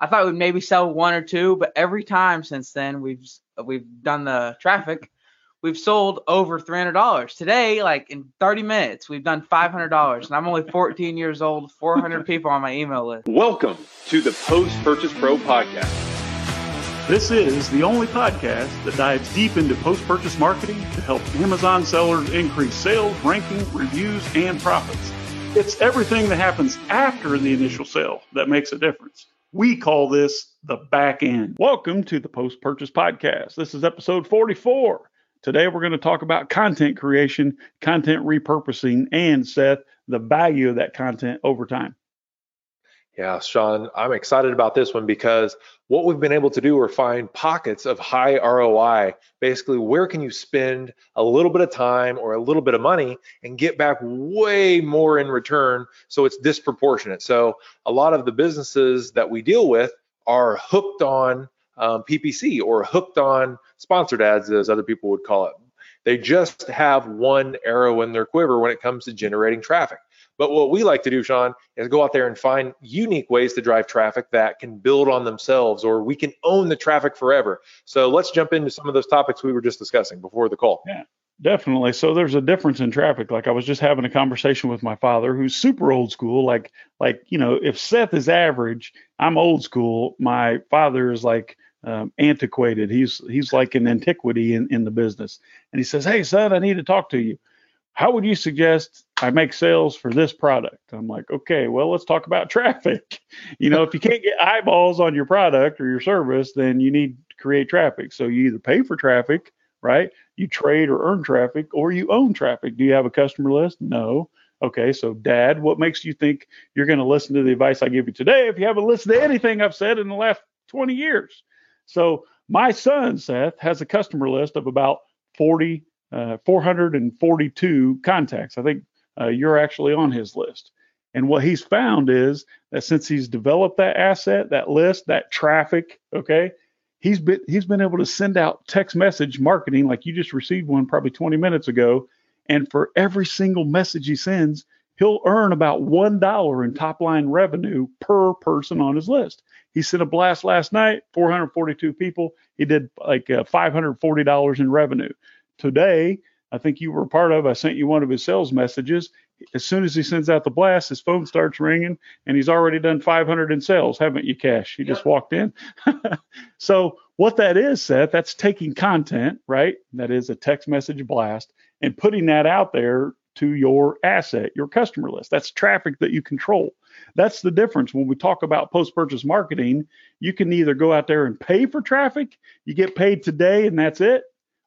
I thought we'd maybe sell one or two, but every time since then we've we've done the traffic, we've sold over three hundred dollars. Today, like in thirty minutes, we've done five hundred dollars, and I'm only fourteen years old. Four hundred people on my email list. Welcome to the Post Purchase Pro podcast. This is the only podcast that dives deep into post purchase marketing to help Amazon sellers increase sales, ranking, reviews, and profits. It's everything that happens after the initial sale that makes a difference. We call this the back end. Welcome to the Post Purchase Podcast. This is episode 44. Today we're going to talk about content creation, content repurposing, and Seth, the value of that content over time. Yeah, Sean, I'm excited about this one because what we've been able to do are find pockets of high ROI. Basically, where can you spend a little bit of time or a little bit of money and get back way more in return so it's disproportionate. So, a lot of the businesses that we deal with are hooked on um, PPC or hooked on sponsored ads, as other people would call it. They just have one arrow in their quiver when it comes to generating traffic. But what we like to do, Sean, is go out there and find unique ways to drive traffic that can build on themselves or we can own the traffic forever. So let's jump into some of those topics we were just discussing before the call. Yeah. Definitely. So there's a difference in traffic. Like I was just having a conversation with my father, who's super old school. Like, like you know, if Seth is average, I'm old school. My father is like um, antiquated. He's he's like an antiquity in in the business. And he says, "Hey, son, I need to talk to you." How would you suggest I make sales for this product? I'm like, okay, well, let's talk about traffic. You know, if you can't get eyeballs on your product or your service, then you need to create traffic. So you either pay for traffic, right? You trade or earn traffic, or you own traffic. Do you have a customer list? No. Okay, so dad, what makes you think you're going to listen to the advice I give you today if you haven't listened to anything I've said in the last 20 years? So my son, Seth, has a customer list of about 40 uh, 442 contacts. I think uh, you're actually on his list. And what he's found is that since he's developed that asset, that list, that traffic, okay, he's been he's been able to send out text message marketing like you just received one probably 20 minutes ago. And for every single message he sends, he'll earn about one dollar in top line revenue per person on his list. He sent a blast last night, 442 people. He did like uh, $540 in revenue. Today, I think you were part of. I sent you one of his sales messages. As soon as he sends out the blast, his phone starts ringing, and he's already done 500 in sales, haven't you, Cash? He yep. just walked in. so what that is, Seth, that's taking content, right? That is a text message blast, and putting that out there to your asset, your customer list. That's traffic that you control. That's the difference when we talk about post purchase marketing. You can either go out there and pay for traffic, you get paid today, and that's it,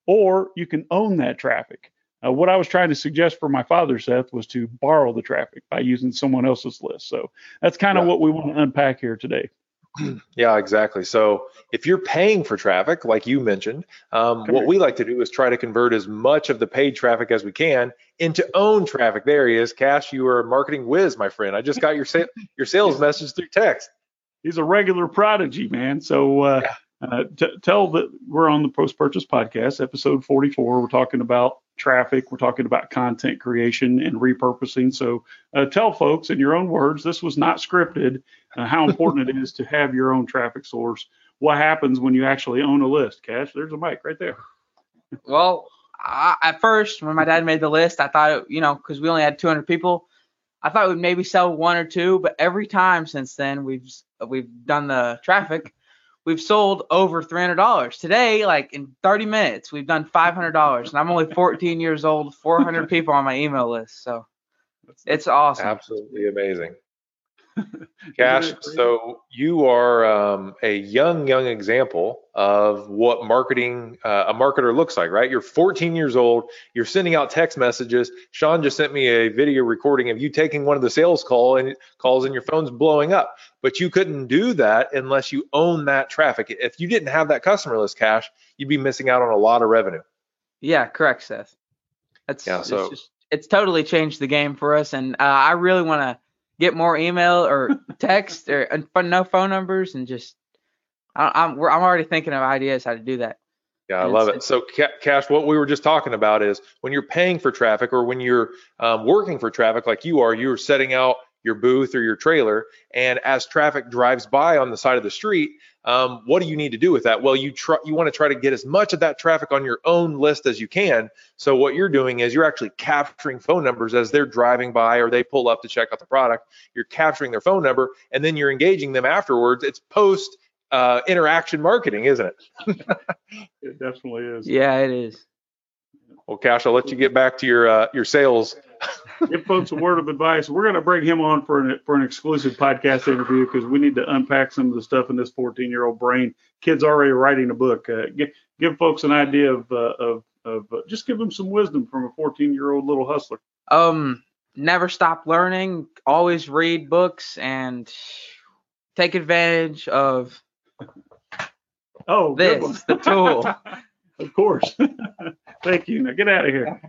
or you can own that traffic. Uh, what I was trying to suggest for my father, Seth, was to borrow the traffic by using someone else's list. So that's kind of yeah. what we want to unpack here today. Yeah, exactly. So if you're paying for traffic, like you mentioned, um, what we like to do is try to convert as much of the paid traffic as we can into own traffic. There he is, Cash. You are a marketing whiz, my friend. I just got your sa- your sales message through text. He's a regular prodigy, man. So uh, yeah. Uh, t- tell that we're on the post purchase podcast, episode 44. We're talking about traffic, we're talking about content creation and repurposing. So uh, tell folks in your own words, this was not scripted, uh, how important it is to have your own traffic source. What happens when you actually own a list? Cash, there's a mic right there. well, I, at first, when my dad made the list, I thought, it, you know, because we only had 200 people, I thought we'd maybe sell one or two. But every time since then, we've we've done the traffic we've sold over $300 today like in 30 minutes we've done $500 and i'm only 14 years old 400 people on my email list so it's awesome. absolutely amazing Cash, so you are um, a young, young example of what marketing uh, a marketer looks like, right? You're 14 years old. You're sending out text messages. Sean just sent me a video recording of you taking one of the sales call and calls, and your phone's blowing up. But you couldn't do that unless you own that traffic. If you didn't have that customer list, Cash, you'd be missing out on a lot of revenue. Yeah, correct, Seth. That's yeah, so. It's, just, it's totally changed the game for us, and uh, I really want to get more email or text or no phone numbers and just I, am I'm, I'm already thinking of ideas how to do that. Yeah, I love it. So, Cash, what we were just talking about is when you're paying for traffic or when you're um, working for traffic like you are, you're setting out your booth or your trailer. And as traffic drives by on the side of the street, um, what do you need to do with that? Well, you try, you want to try to get as much of that traffic on your own list as you can. So what you're doing is you're actually capturing phone numbers as they're driving by or they pull up to check out the product. You're capturing their phone number and then you're engaging them afterwards. It's post uh, interaction marketing, isn't it? it definitely is. Yeah, it is. Well, Cash, I'll let you get back to your uh, your sales. Give folks a word of advice. We're going to bring him on for an for an exclusive podcast interview because we need to unpack some of the stuff in this 14 year old brain. Kid's already writing a book. Uh, give, give folks an idea of uh, of of uh, just give them some wisdom from a 14 year old little hustler. Um, never stop learning. Always read books and take advantage of oh this the tool. of course. Thank you. Now get out of here.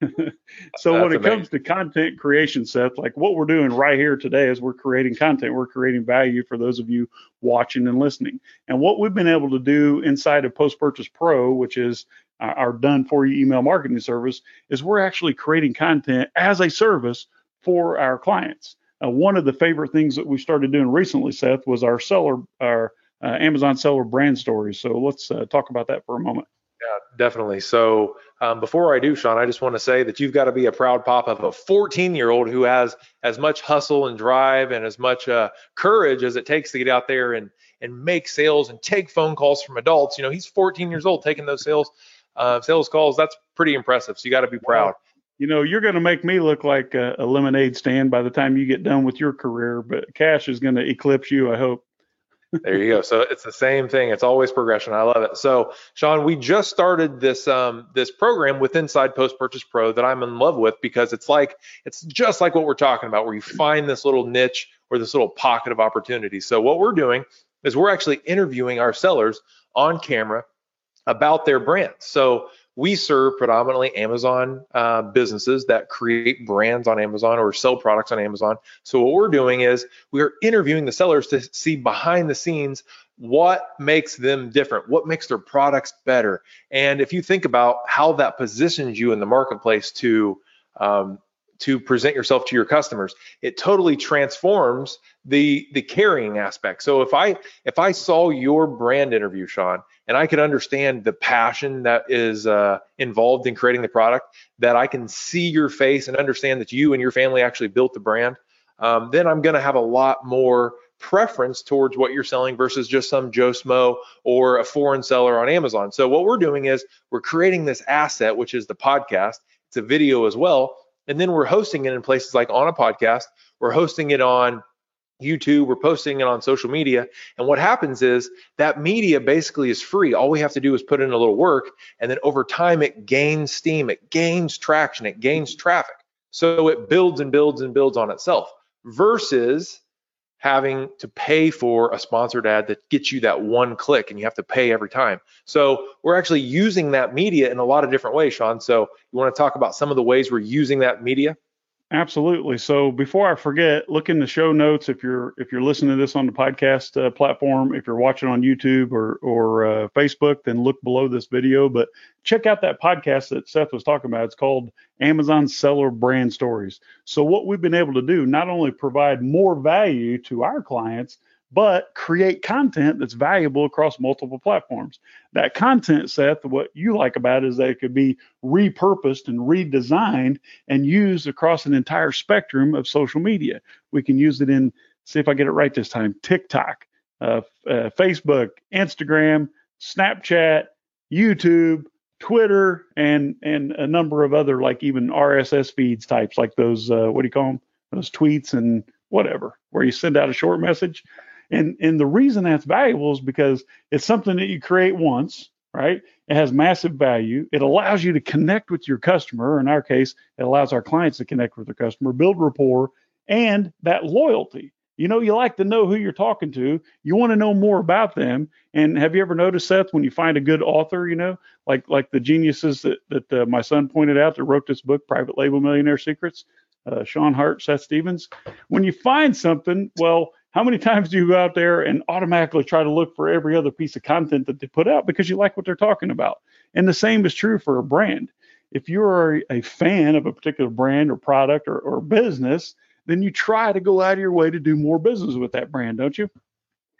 so That's when it amazing. comes to content creation, Seth, like what we're doing right here today is we're creating content. We're creating value for those of you watching and listening. And what we've been able to do inside of Post Purchase Pro, which is our done for you email marketing service, is we're actually creating content as a service for our clients. Uh, one of the favorite things that we started doing recently, Seth, was our seller, our uh, Amazon seller brand stories. So let's uh, talk about that for a moment. Yeah, definitely. So um, before I do, Sean, I just want to say that you've got to be a proud pop of a 14 year old who has as much hustle and drive and as much uh, courage as it takes to get out there and and make sales and take phone calls from adults. You know, he's 14 years old taking those sales uh, sales calls. That's pretty impressive. So you got to be proud. You know, you're going to make me look like a, a lemonade stand by the time you get done with your career, but Cash is going to eclipse you, I hope there you go. So it's the same thing. It's always progression. I love it. So Sean, we just started this um, this program with Inside Post Purchase Pro that I'm in love with because it's like it's just like what we're talking about, where you find this little niche or this little pocket of opportunity. So what we're doing is we're actually interviewing our sellers on camera about their brands. So we serve predominantly Amazon uh, businesses that create brands on Amazon or sell products on Amazon. So what we're doing is we are interviewing the sellers to see behind the scenes what makes them different, what makes their products better. And if you think about how that positions you in the marketplace to um, to present yourself to your customers it totally transforms the the carrying aspect so if i if i saw your brand interview sean and i could understand the passion that is uh, involved in creating the product that i can see your face and understand that you and your family actually built the brand um, then i'm going to have a lot more preference towards what you're selling versus just some Joe Smo or a foreign seller on Amazon. So what we're doing is we're creating this asset, which is the podcast. It's a video as well, and then we're hosting it in places like on a podcast, we're hosting it on YouTube, we're posting it on social media. And what happens is that media basically is free. All we have to do is put in a little work. And then over time, it gains steam, it gains traction, it gains traffic. So it builds and builds and builds on itself versus having to pay for a sponsored ad that gets you that one click and you have to pay every time. So we're actually using that media in a lot of different ways, Sean. So you want to talk about some of the ways we're using that media? Absolutely. So before I forget, look in the show notes if you're if you're listening to this on the podcast uh, platform. If you're watching on YouTube or or uh, Facebook, then look below this video. But check out that podcast that Seth was talking about. It's called Amazon Seller Brand Stories. So what we've been able to do not only provide more value to our clients, but create content that's valuable across multiple platforms. That content, Seth, what you like about it is that it could be repurposed and redesigned and used across an entire spectrum of social media. We can use it in, see if I get it right this time, TikTok, uh, uh, Facebook, Instagram, Snapchat, YouTube, Twitter, and and a number of other like even RSS feeds types like those. Uh, what do you call them? Those tweets and whatever, where you send out a short message. And and the reason that's valuable is because it's something that you create once, right? It has massive value. It allows you to connect with your customer. In our case, it allows our clients to connect with their customer, build rapport, and that loyalty. You know, you like to know who you're talking to. You want to know more about them. And have you ever noticed, Seth, when you find a good author, you know, like like the geniuses that that uh, my son pointed out that wrote this book, Private Label Millionaire Secrets, uh, Sean Hart, Seth Stevens. When you find something, well, how many times do you go out there and automatically try to look for every other piece of content that they put out because you like what they're talking about? And the same is true for a brand. If you're a fan of a particular brand or product or, or business, then you try to go out of your way to do more business with that brand, don't you?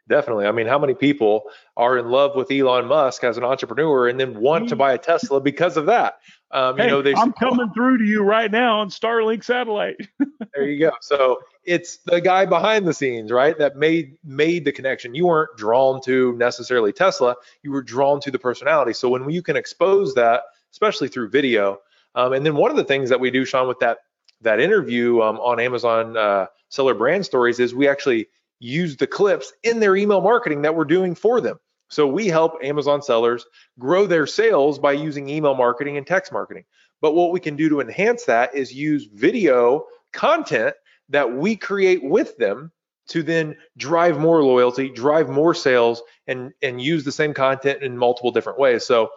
Definitely. I mean, how many people are in love with Elon Musk as an entrepreneur and then want to mm. buy a Tesla because of that? Um, hey, you know, they I'm coming through to you right now on Starlink satellite. there you go. So it's the guy behind the scenes, right? That made made the connection. You weren't drawn to necessarily Tesla. You were drawn to the personality. So when you can expose that, especially through video, um, and then one of the things that we do, Sean, with that that interview um, on Amazon uh, Seller Brand Stories is we actually use the clips in their email marketing that we're doing for them. So we help Amazon sellers grow their sales by using email marketing and text marketing. But what we can do to enhance that is use video content that we create with them to then drive more loyalty, drive more sales, and, and use the same content in multiple different ways. So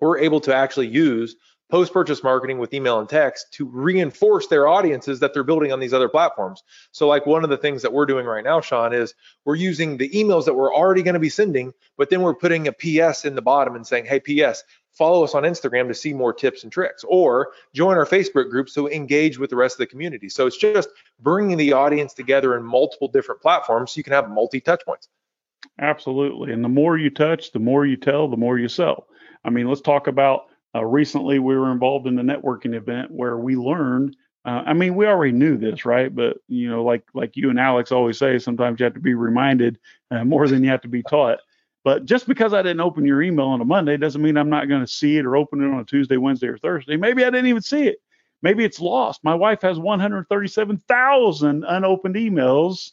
we're able to actually use post purchase marketing with email and text to reinforce their audiences that they're building on these other platforms. So, like one of the things that we're doing right now, Sean, is we're using the emails that we're already going to be sending, but then we're putting a PS in the bottom and saying, hey, PS, follow us on Instagram to see more tips and tricks, or join our Facebook group so engage with the rest of the community. So, it's just bringing the audience together in multiple different platforms so you can have multi touch points. Absolutely. And the more you touch, the more you tell, the more you sell. I mean, let's talk about uh, recently, we were involved in a networking event where we learned. Uh, I mean, we already knew this, right? But you know, like like you and Alex always say, sometimes you have to be reminded uh, more than you have to be taught. But just because I didn't open your email on a Monday doesn't mean I'm not going to see it or open it on a Tuesday, Wednesday, or Thursday. Maybe I didn't even see it. Maybe it's lost. My wife has 137,000 unopened emails,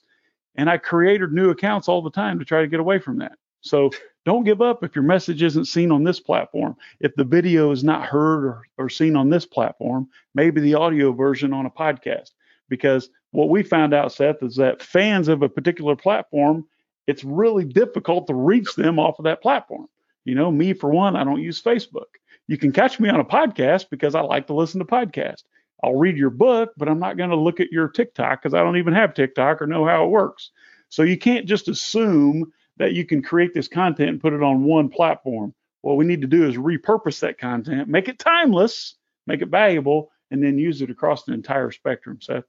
and I created new accounts all the time to try to get away from that. So don't give up if your message isn't seen on this platform. If the video is not heard or, or seen on this platform, maybe the audio version on a podcast. Because what we found out, Seth, is that fans of a particular platform, it's really difficult to reach them off of that platform. You know, me for one, I don't use Facebook. You can catch me on a podcast because I like to listen to podcasts. I'll read your book, but I'm not going to look at your TikTok because I don't even have TikTok or know how it works. So you can't just assume that you can create this content and put it on one platform. What we need to do is repurpose that content, make it timeless, make it valuable, and then use it across the entire spectrum, Seth.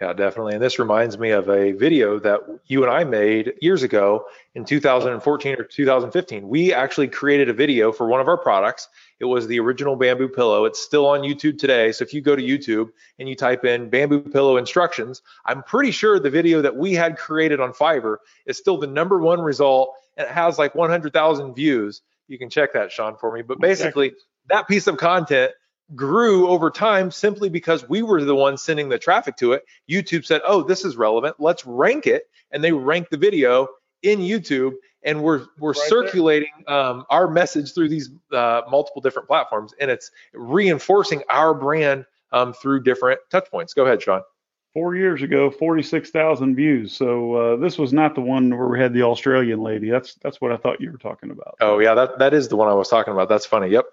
Yeah, definitely. And this reminds me of a video that you and I made years ago in 2014 or 2015. We actually created a video for one of our products. It was the original bamboo pillow. It's still on YouTube today. So if you go to YouTube and you type in bamboo pillow instructions, I'm pretty sure the video that we had created on Fiverr is still the number one result and it has like 100,000 views. You can check that, Sean, for me. But basically, exactly. that piece of content grew over time simply because we were the ones sending the traffic to it. YouTube said, "Oh, this is relevant. Let's rank it," and they ranked the video in YouTube, and we're we're right circulating um, our message through these uh, multiple different platforms, and it's reinforcing our brand um, through different touch points. Go ahead, Sean. Four years ago, 46,000 views. So uh, this was not the one where we had the Australian lady. That's that's what I thought you were talking about. Oh yeah, that that is the one I was talking about. That's funny. Yep.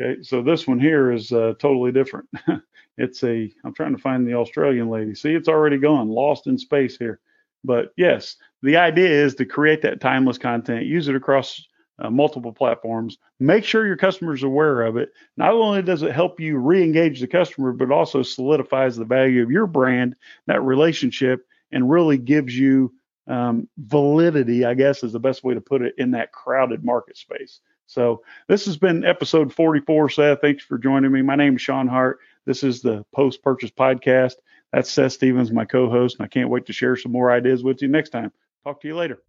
Okay, so this one here is uh, totally different. it's a, I'm trying to find the Australian lady. See, it's already gone, lost in space here. But yes, the idea is to create that timeless content, use it across uh, multiple platforms. Make sure your customers are aware of it. Not only does it help you re-engage the customer, but also solidifies the value of your brand, that relationship, and really gives you um, validity, I guess is the best way to put it, in that crowded market space. So this has been episode 44. Seth, thanks for joining me. My name is Sean Hart. This is the Post Purchase Podcast. That's Seth Stevens, my co-host, and I can't wait to share some more ideas with you next time. Talk to you later.